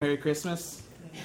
Merry Christmas.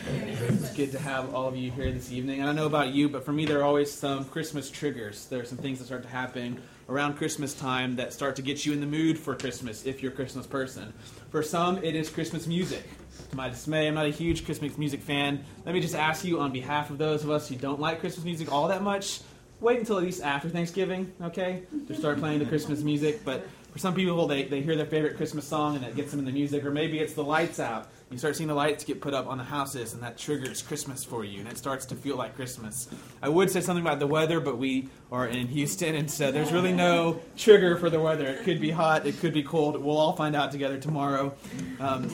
It's good to have all of you here this evening. And I don't know about you, but for me, there are always some Christmas triggers. There are some things that start to happen around Christmas time that start to get you in the mood for Christmas if you're a Christmas person. For some, it is Christmas music. To my dismay, I'm not a huge Christmas music fan. Let me just ask you, on behalf of those of us who don't like Christmas music all that much, wait until at least after Thanksgiving, okay, to start playing the Christmas music. But for some people, they, they hear their favorite Christmas song and it gets them in the music, or maybe it's the lights out you start seeing the lights get put up on the houses, and that triggers Christmas for you, and it starts to feel like Christmas. I would say something about the weather, but we are in Houston, and so there's really no trigger for the weather. It could be hot, it could be cold. We'll all find out together tomorrow. Um,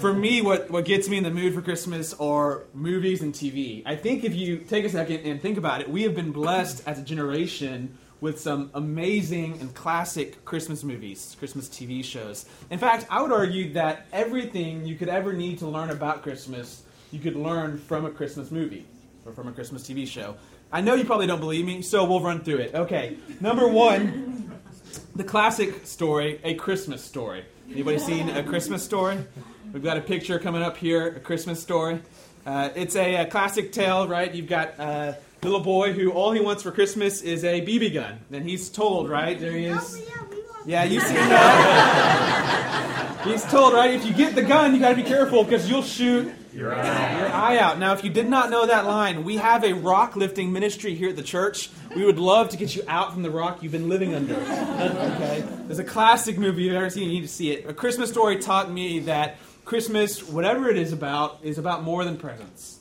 for me, what, what gets me in the mood for Christmas are movies and TV. I think if you take a second and think about it, we have been blessed as a generation with some amazing and classic Christmas movies, Christmas TV shows. In fact, I would argue that everything you could ever need to learn about Christmas, you could learn from a Christmas movie or from a Christmas TV show. I know you probably don't believe me, so we'll run through it. Okay, number one, the classic story, A Christmas Story. Anybody seen A Christmas Story? We've got a picture coming up here, A Christmas Story. Uh, it's a, a, classic tale, right? You've got. Uh, little boy who all he wants for Christmas is a BB gun. And he's told, right? There he is. Yeah, you see that? he's told, right? If you get the gun, you got to be careful because you'll shoot your eye. your eye out. Now, if you did not know that line, we have a rock lifting ministry here at the church. We would love to get you out from the rock you've been living under. Okay? There's a classic movie you've ever seen. You need to see it. A Christmas Story taught me that Christmas, whatever it is about, is about more than presents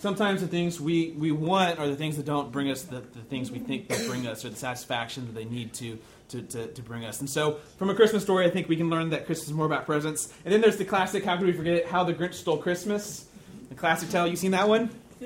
sometimes the things we, we want are the things that don't bring us the, the things we think will bring us or the satisfaction that they need to, to, to, to, bring us. And so, from a Christmas story, I think we can learn that Christmas is more about presents. And then there's the classic, how could we forget it, How the Grinch Stole Christmas. The classic tale, you seen that one?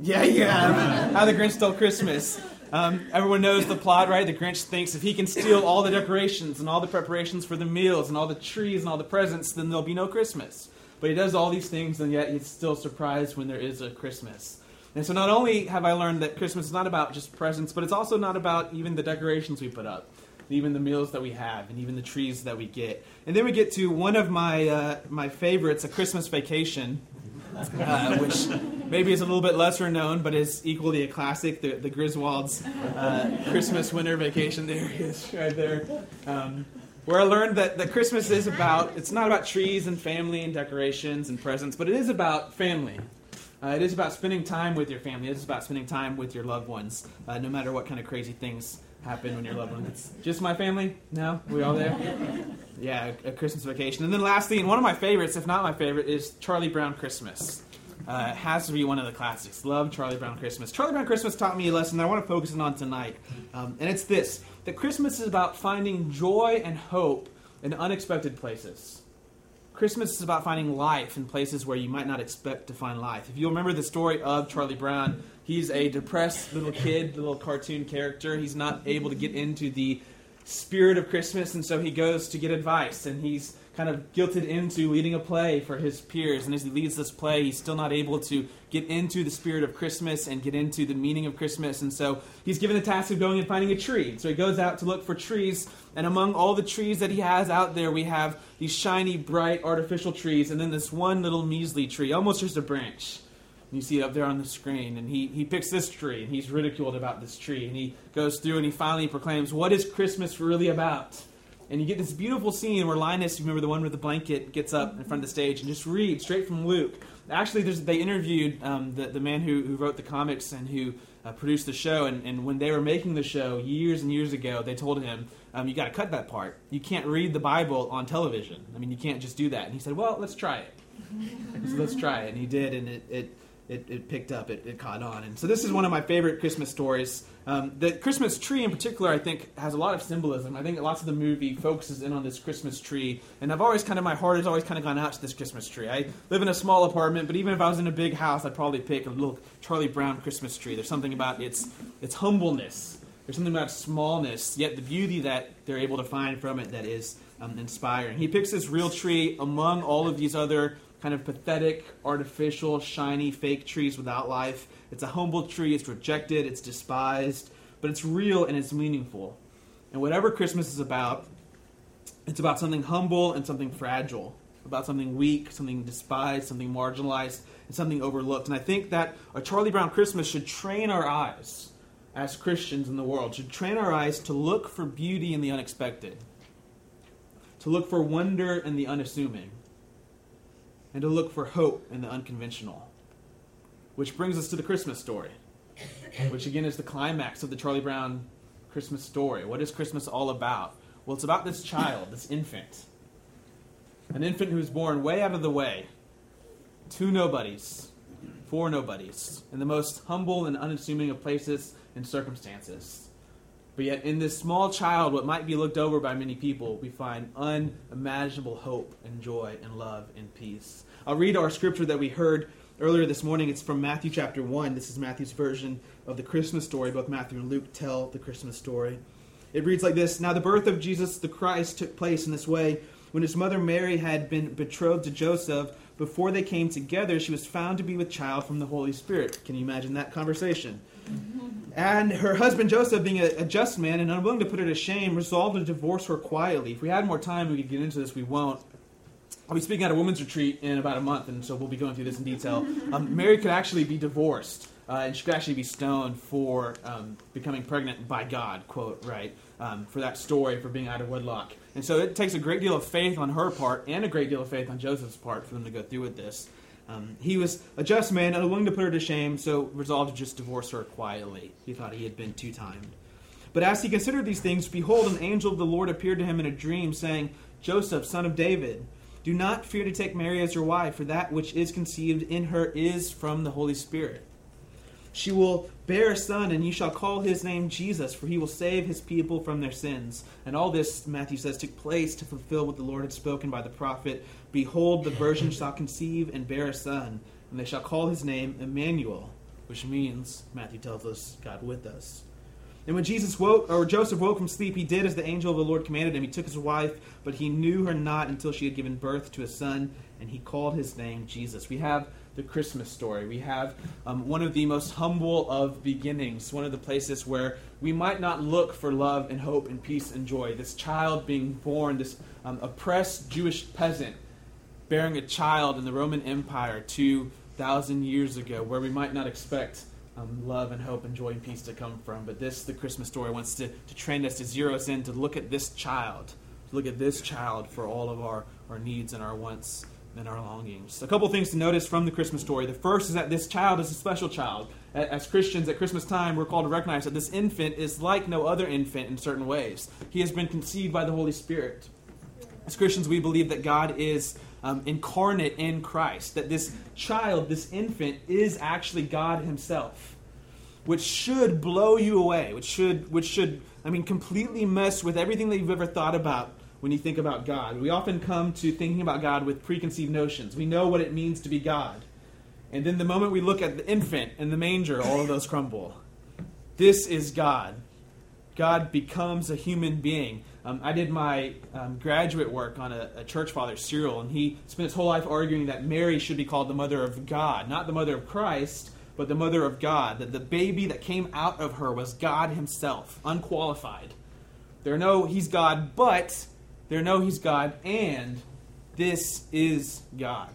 yeah, yeah. How the Grinch Stole Christmas. Um, everyone knows the plot, right? The Grinch thinks if he can steal all the decorations and all the preparations for the meals and all the trees and all the presents, then there'll be no Christmas. But he does all these things, and yet he's still surprised when there is a Christmas. And so not only have I learned that Christmas is not about just presents, but it's also not about even the decorations we put up, even the meals that we have, and even the trees that we get. And then we get to one of my uh, my favorites, a Christmas vacation, uh, which maybe is a little bit lesser known, but is equally a classic. The, the Griswolds uh, Christmas winter vacation. There he is, right there. Um, where I learned that, that Christmas is about, it's not about trees and family and decorations and presents, but it is about family. Uh, it is about spending time with your family. It is about spending time with your loved ones, uh, no matter what kind of crazy things happen when your loved ones. Just my family? No? We all there? Yeah, a, a Christmas vacation. And then lastly, and one of my favorites, if not my favorite, is Charlie Brown Christmas. Uh, has to be one of the classics. Love Charlie Brown Christmas. Charlie Brown Christmas taught me a lesson that I want to focus on tonight, um, and it's this: that Christmas is about finding joy and hope in unexpected places. Christmas is about finding life in places where you might not expect to find life. If you remember the story of Charlie Brown, he's a depressed little kid, little cartoon character. He's not able to get into the spirit of Christmas, and so he goes to get advice, and he's kind of guilted into leading a play for his peers. And as he leads this play, he's still not able to get into the spirit of Christmas and get into the meaning of Christmas. And so he's given the task of going and finding a tree. So he goes out to look for trees. And among all the trees that he has out there, we have these shiny, bright, artificial trees, and then this one little measly tree, almost just a branch. You see it up there on the screen. And he, he picks this tree, and he's ridiculed about this tree. And he goes through and he finally proclaims, What is Christmas really about? And you get this beautiful scene where Linus, you remember the one with the blanket, gets up in front of the stage and just reads straight from Luke. Actually, they interviewed um, the, the man who, who wrote the comics and who uh, produced the show. And, and when they were making the show years and years ago, they told him, um, You got to cut that part. You can't read the Bible on television. I mean, you can't just do that. And he said, Well, let's try it. so let's try it. And he did, and it, it it, it picked up, it, it, caught on. And so this is one of my favorite Christmas stories. Um, the Christmas tree, in particular, I think has a lot of symbolism. I think lots of the movie focuses in on this Christmas tree, and I've always kind of my heart has always kind of gone out to this Christmas tree. I live in a small apartment, but even if I was in a big house, I'd probably pick a little Charlie Brown Christmas tree. There's something about its its humbleness. There's something about smallness, yet the beauty that they're able to find from it that is um, inspiring. He picks this real tree among all of these other kind of pathetic, artificial, shiny, fake trees without life. It's a humble tree, it's rejected, it's despised, but it's real and it's meaningful. And whatever Christmas is about, it's about something humble and something fragile, about something weak, something despised, something marginalized, and something overlooked. And I think that a Charlie Brown Christmas should train our eyes as Christians in the world, should train our eyes to look for beauty in the unexpected, to look for wonder in the unassuming, and to look for hope in the unconventional. Which brings us to the Christmas story, which again is the climax of the Charlie Brown Christmas story. What is Christmas all about? Well, it's about this child, this infant. An infant who's born way out of the way. Two nobodies, four nobodies, in the most humble and unassuming of places and circumstances. But yet, in this small child, what might be looked over by many people, we find unimaginable hope and joy and love and peace. I'll read our scripture that we heard earlier this morning. It's from Matthew chapter 1. This is Matthew's version of the Christmas story. Both Matthew and Luke tell the Christmas story. It reads like this Now, the birth of Jesus the Christ took place in this way. When his mother Mary had been betrothed to Joseph, before they came together, she was found to be with child from the Holy Spirit. Can you imagine that conversation? And her husband Joseph, being a, a, just man and unwilling to put her to shame, resolved to divorce her quietly. If we had more time, we could get into this. We won't. I'll be speaking at a women's retreat in about a month, and so we'll be going through this in detail. Um, Mary could actually be divorced, uh, and she could actually be stoned for um, becoming pregnant by God, quote, right, um, for that story, for being out of wedlock. And so it takes a great deal of faith on her part and a great deal of faith on Joseph's part for them to go through with this. Um, he was a just man, and unwilling to put her to shame, so resolved to just divorce her quietly. He thought he had been too timed. But as he considered these things, behold, an angel of the Lord appeared to him in a dream, saying, Joseph, son of David, do not fear to take Mary as your wife, for that which is conceived in her is from the Holy Spirit. She will bear a son, and you shall call his name Jesus, for he will save his people from their sins. And all this, Matthew says, took place to fulfill what the Lord had spoken by the prophet Behold, the virgin shall conceive and bear a son, and they shall call his name Emmanuel, which means, Matthew tells us, God with us. And when Jesus woke, or Joseph woke from sleep, he did as the angel of the Lord commanded him. He took his wife, but he knew her not until she had given birth to a son, and he called his name Jesus. We have the Christmas story. We have um, one of the most humble of beginnings, one of the places where we might not look for love and hope and peace and joy. This child being born, this um, oppressed Jewish peasant bearing a child in the Roman Empire 2,000 years ago, where we might not expect um, love and hope and joy and peace to come from. But this, the Christmas story, wants to, to train us to zero us in, to look at this child, to look at this child for all of our, our needs and our wants and our longings. A couple things to notice from the Christmas story. The first is that this child is a special child. As Christians at Christmas time, we're called to recognize that this infant is like no other infant in certain ways. He has been conceived by the Holy Spirit. As Christians, we believe that God is um, incarnate in Christ, that this child, this infant, is actually God Himself, which should blow you away, which should, which should, I mean, completely mess with everything that you've ever thought about when you think about God. We often come to thinking about God with preconceived notions. We know what it means to be God. And then the moment we look at the infant in the manger, all of those crumble. This is God. God becomes a human being. Um, I did my um, graduate work on a, a, church father, Cyril, and he spent his whole life arguing that Mary should be called the mother of God, not the mother of Christ, but the mother of God. That the baby that came out of her was God Himself, unqualified. There are no He's God, but there know He's God, and this is God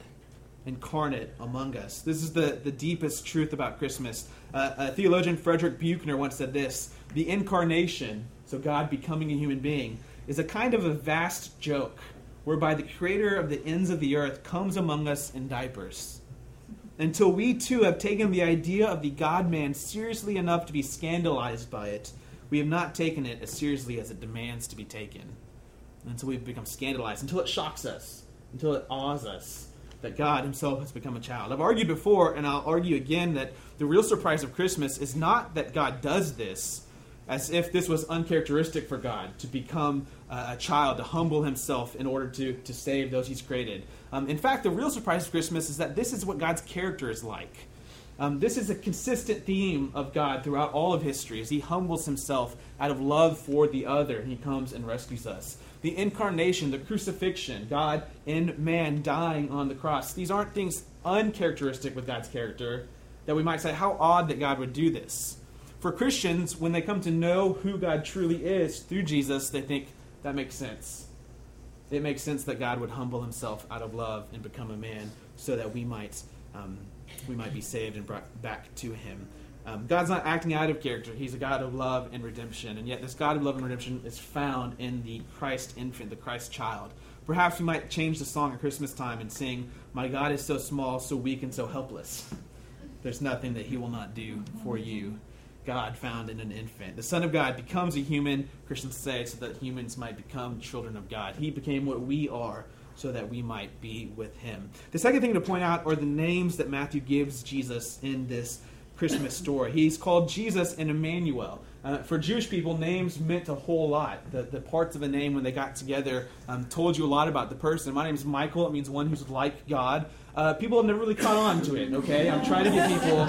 incarnate among us. This is the, the deepest truth about Christmas. Uh, a theologian, Frederick Buechner, once said this The incarnation, so God becoming a human being, is a kind of a vast joke whereby the creator of the ends of the earth comes among us in diapers. Until we too have taken the idea of the God man seriously enough to be scandalized by it, we have not taken it as seriously as it demands to be taken until we become scandalized, until it shocks us, until it awes us that God Himself has become a child. I've argued before, and I'll argue again, that the real surprise of Christmas is not that God does this as if this was uncharacteristic for God to become a child, to humble Himself in order to, to save those He's created. Um, in fact, the real surprise of Christmas is that this is what God's character is like. Um, this is a consistent theme of God throughout all of history as He humbles Himself out of love for the other. He comes and rescues us the incarnation, the crucifixion, God in man dying on the cross. These aren't things uncharacteristic with God's character that we might say, how odd that God would do this. For Christians, when they come to know who God truly is through Jesus, they think that makes sense. it makes sense that God would humble himself out of love and become a man so that we might, um, we might be saved and brought back to him. Um, God's not acting out of character. He's a God of love and redemption. And yet, this God of love and redemption is found in the Christ infant, the Christ child. Perhaps we might change the song at Christmas time and sing, My God is so small, so weak, and so helpless. There's nothing that he will not do for you. God found in an infant. The Son of God becomes a human, Christians say, so that humans might become children of God. He became what we are so that we might be with him. The second thing to point out are the names that Matthew gives Jesus in this Christmas story. He's called Jesus and Emmanuel. Uh, for Jewish people, names meant a whole lot. The, the parts of a name when they got together um, told you a lot about the person. My name is Michael. It means one who's like God. Uh, people have never really caught on to it, okay? I'm trying to get people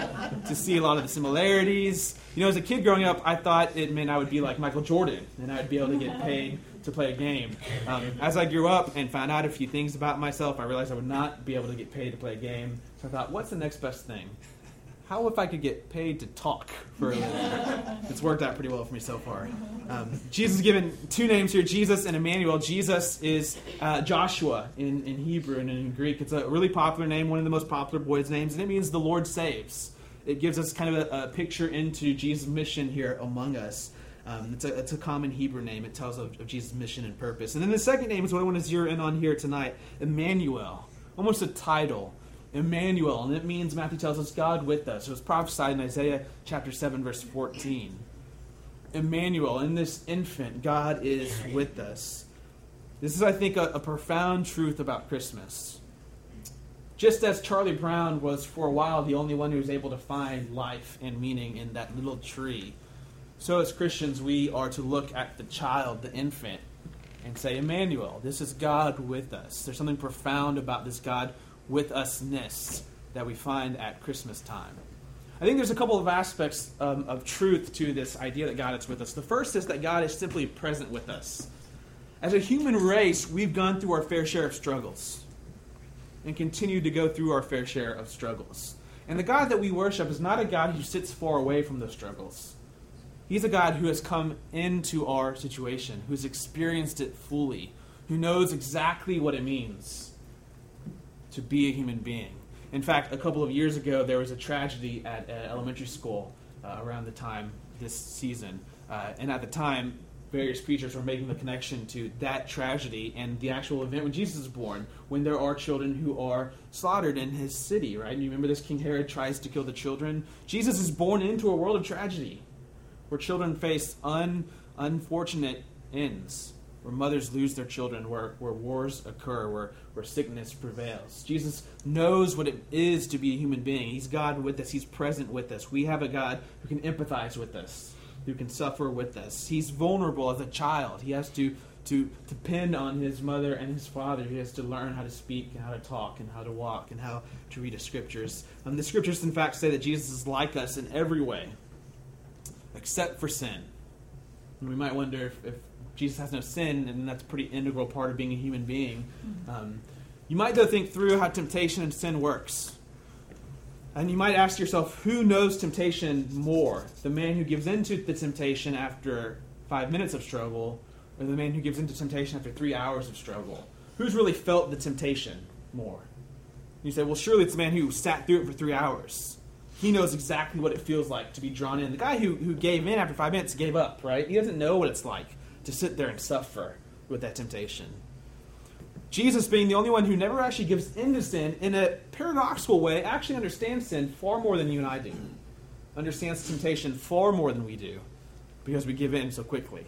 to see a lot of the similarities. You know, as a kid growing up, I thought it meant I would be like Michael Jordan and I'd be able to get paid to play a game. Um, as I grew up and found out a few things about myself, I realized I would not be able to get paid to play a game. So I thought, what's the next best thing? How if I could get paid to talk for a living? it's worked out pretty well for me so far. Um, Jesus is given two names here Jesus and Emmanuel. Jesus is uh, Joshua in, in Hebrew and in Greek. It's a really popular name, one of the most popular boys' names, and it means the Lord saves. It gives us kind of a, a picture into Jesus' mission here among us. Um, it's, a, it's, a, common Hebrew name. It tells of, of Jesus' mission and purpose. And then the second name is what I want to zero in on here tonight Emmanuel. Almost a title. Emmanuel, and it means, Matthew tells us, God with us. It was prophesied in Isaiah chapter 7, verse 14. Emmanuel, in this infant, God is with us. This is, I think, a, a profound truth about Christmas. Just as Charlie Brown was, for a while, the only one who was able to find life and meaning in that little tree, so as Christians, we are to look at the child, the infant, and say, Emmanuel, this is God with us. There's something profound about this God with usness that we find at Christmas time. I think there's a couple of aspects um, of truth to this idea that God is with us. The first is that God is simply present with us. As a human race, we've gone through our fair share of struggles and continue to go through our fair share of struggles. And the God that we worship is not a God who sits far away from those struggles. He's a God who has come into our situation, who's experienced it fully, who knows exactly what it means to be a human being. In fact, a couple of years ago, there was a tragedy at an elementary school uh, around the time this season. Uh, and at the time, various preachers were making the connection to that tragedy and the actual event when Jesus is born, when there are children who are slaughtered in his city, right? And you remember this King Herod tries to kill the children? Jesus is born into a world of tragedy where children face un, unfortunate ends where mothers lose their children, where, where wars occur, where, where sickness prevails. Jesus knows what it is to be a human being. He's God with us, He's present with us. We have a God who can empathize with us, who can suffer with us. He's vulnerable as a child. He has to, to depend on his mother and his father. He has to learn how to speak and how to talk and how to walk and how to read the scriptures. The scriptures, in fact, say that Jesus is like us in every way, except for sin. And we might wonder if, if Jesus has no sin, and that's a pretty integral part of being a human being. Mm-hmm. Um, you might though think through how temptation and sin works. And you might ask yourself, who knows temptation more? The man who gives into the temptation after five minutes of struggle, or the man who gives into temptation after three hours of struggle? Who's really felt the temptation more? You say, well, surely it's the man who sat through it for three hours. He knows exactly what it feels like to be drawn in. The guy who, who gave in after five minutes gave up, right? He doesn't know what it's like to sit there and suffer with that temptation. Jesus, being the only one who never actually gives in to sin, in a paradoxical way, actually understands sin far more than you and I do. Understands temptation far more than we do because we give in so quickly.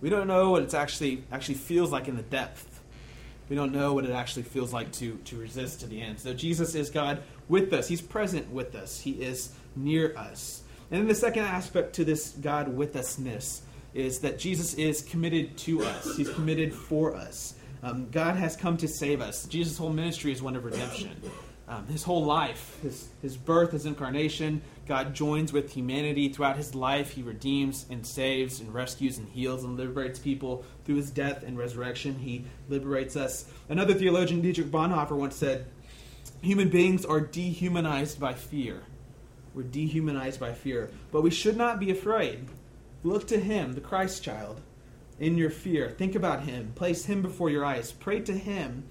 We don't know what it actually actually feels like in the depth. We don't know what it actually feels like to, to resist to the end. So Jesus is God with us. He's present with us. He is near us. And then the second aspect to this God with usness is that Jesus is committed to us. He's committed for us. Um, God has come to save us. Jesus' whole ministry is one of redemption. Um, his whole life, his, his birth, his incarnation, God joins with humanity throughout his life. He redeems and saves and rescues and heals and liberates people through his death and resurrection. He liberates us. Another theologian, Dietrich Bonhoeffer, once said, Human beings are dehumanized by fear. We're dehumanized by fear. But we should not be afraid. Look to him, the Christ child, in your fear. Think about Him. Place Him before your eyes. Pray to Him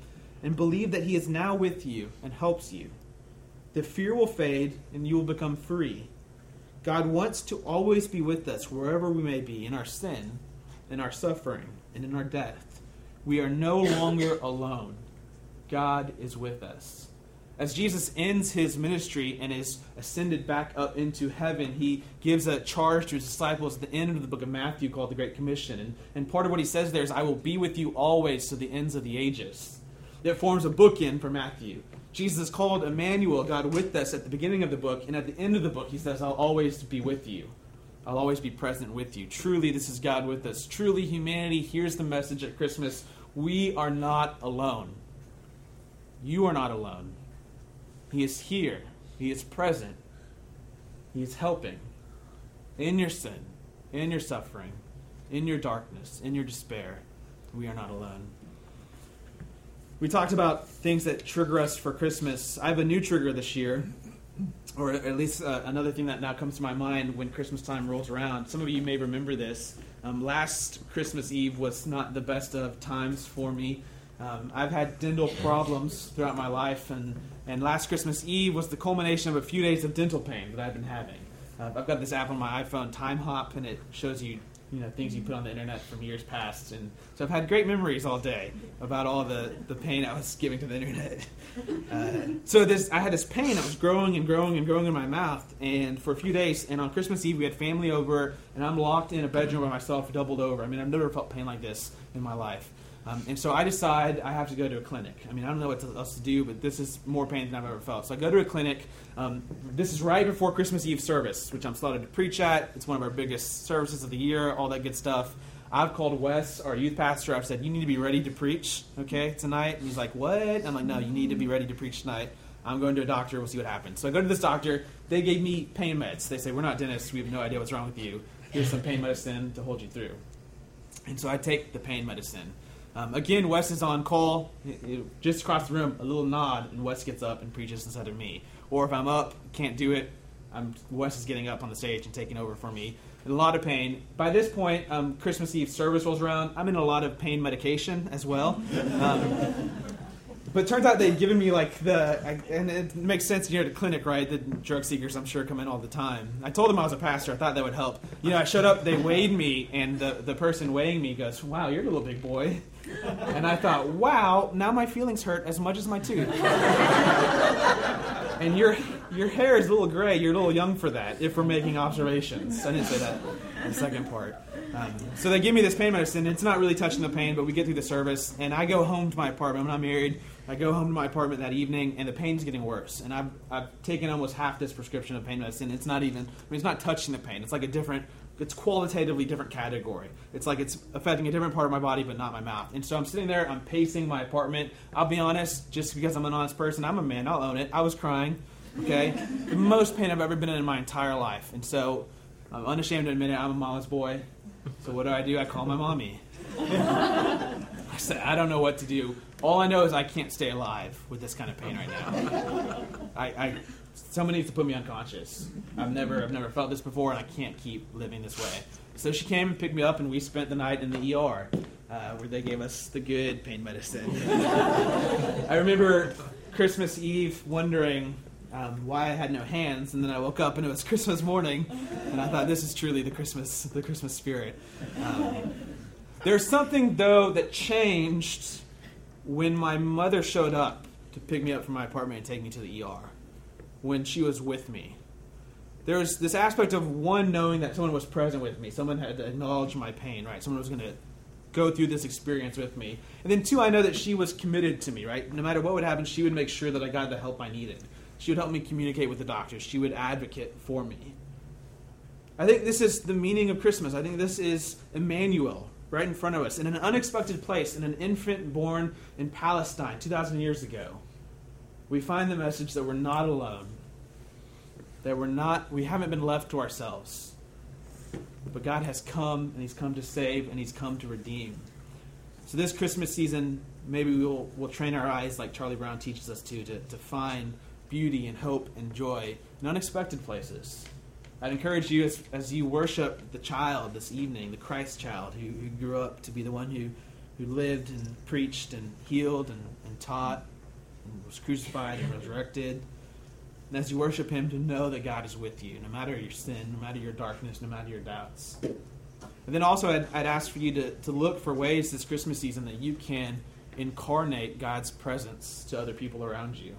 and believe that He is now with you and helps you. The fear will fade and you will become free. God wants to always be with us wherever we may be in our sin, in our suffering, and in our death. We are no longer alone. God is with us. As Jesus ends his ministry and is ascended back up into heaven, he gives a charge to his disciples at the end of the book of Matthew called the Great Commission. And, and part of what he says there is, I will be with you always to the ends of the ages. It forms a bookend for Matthew. Jesus is called Emmanuel, God with us, at the beginning of the book, and at the end of the book, he says, I'll always be with you. I'll always be present with you. Truly, this is God with us. Truly, humanity hears the message at Christmas we are not alone. You are not alone. He is here, He is present, He is helping in your sin, in your suffering, in your darkness, in your despair. We are not alone. We talked about things that trigger us for Christmas. I have a new trigger this year, or at least uh, another thing that now comes to my mind when Christmas time rolls around. Some of you may remember this. Um, last Christmas Eve was not the best of times for me. Um, I've had dental problems throughout my life, and, and last Christmas Eve was the culmination of a few days of dental pain that I've been having. Uh, I've got this app on my iPhone, Timehop, and it shows you you know things you put on the internet from years past, and so I've had great memories all day about all the, the pain I was giving to the internet. Uh, so this I had this pain that was growing and growing and growing in my mouth, and for a few days. And on Christmas Eve, we had family over, and I'm locked in a bedroom by myself, doubled over. I mean, I've never felt pain like this in my life. Um, and so I decide I have to go to a clinic. I mean, I don't know what else to do, but this is more pain than I've ever felt. So I go to a clinic. Um, this is right before Christmas Eve service, which I'm slotted to preach at. It's one of our biggest services of the year, all that good stuff. I've called Wes, our youth pastor. I've said, You need to be ready to preach, okay, tonight. And he's like, What? I'm like, No, you need to be ready to preach tonight. I'm going to a doctor. We'll see what happens. So I go to this doctor. They gave me pain meds. They say, We're not dentists. We have no idea what's wrong with you. Here's some pain medicine to hold you through. And so I take the pain medicine. Um, again, Wes is on call. Just across the room, a little nod, and Wes gets up and preaches instead of me. Or if I'm up, can't do it, I'm, Wes is getting up on the stage and taking over for me. In a lot of pain. By this point, um, Christmas Eve service rolls around. I'm in a lot of pain medication as well. Um, but it turns out they'd given me like the, and it makes sense you're at a clinic, right? The drug seekers, I'm sure, come in all the time. I told them I was a pastor. I thought that would help. You know, I showed up, they weighed me, and the, the person weighing me goes, Wow, you're a little big boy. And I thought, Wow, now my feelings hurt as much as my tooth. and your, your hair is a little gray. You're a little young for that, if we're making observations. I didn't say that the second part. Um, so they give me this pain medicine. It's not really touching the pain, but we get through the service, and I go home to my apartment. I'm not married. I go home to my apartment that evening, and the pain's getting worse. And I've, I've taken almost half this prescription of pain medicine. It's not even, I mean, it's not touching the pain. It's like a different, it's qualitatively different category. It's like it's affecting a different part of my body, but not my mouth. And so I'm sitting there, I'm pacing my apartment. I'll be honest, just because I'm an honest person, I'm a man, I'll own it. I was crying, okay? the most pain I've ever been in in my entire life. And so I'm unashamed to admit it, I'm a mama's boy. So what do I do? I call my mommy. I said, I don't know what to do. All I know is I can't stay alive with this kind of pain right now. I, I someone needs to put me unconscious. I've never I've never felt this before, and I can't keep living this way. So she came and picked me up, and we spent the night in the ER, uh, where they gave us the good pain medicine. I remember Christmas Eve wondering um, why I had no hands, and then I woke up and it was Christmas morning, and I thought this is truly the Christmas the Christmas spirit. Um, there's something though that changed when my mother showed up to pick me up from my apartment and take me to the ER, when she was with me, there was this aspect of one knowing that someone was present with me, someone had to acknowledge my pain, right? Someone was going to go through this experience with me. And then two, I know that she was committed to me, right? No matter what would happen, she would make sure that I got the help I needed. She would help me communicate with the doctors. She would advocate for me. I think this is the meaning of Christmas. I think this is Emmanuel, right in front of us, in an unexpected place, in an infant born in Palestine 2,000 years ago, we find the message that we're not alone, that we're not, we haven't been left to ourselves. But God has come, and He's come to save, and He's come to redeem. So this Christmas season, maybe we'll, we'll train our eyes like Charlie Brown teaches us to, to, to find beauty and hope and joy in unexpected places, I'd encourage you as, as you worship the child this evening, the Christ child who, who grew up to be the one who, who lived and preached and healed and, and taught and was crucified and resurrected. And as you worship him, to know that God is with you, no matter your sin, no matter your darkness, no matter your doubts. And then also, I'd, I'd ask for you to, to look for ways this Christmas season that you can incarnate God's presence to other people around you.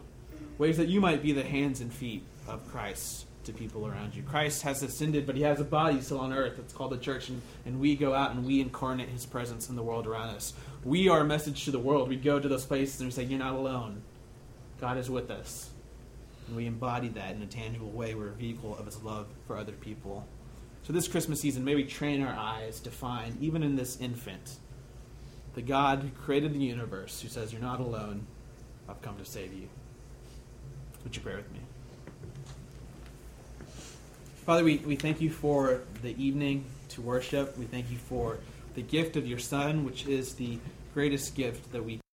Ways that you might be the hands and feet of Christ to people around you. Christ has ascended, but he has a body still on earth. It's called the church, and, and we go out and we incarnate his presence in the world around us. We are a message to the world. We go to those places and we say, You're not alone. God is with us. And we embody that in a tangible way. We're a vehicle of his love for other people. So this Christmas season, may we train our eyes to find, even in this infant, the God who created the universe, who says, You're not alone. I've come to save you. Would you pray with me? Father, we, we thank you for the evening to worship. We thank you for the gift of your Son, which is the greatest gift that we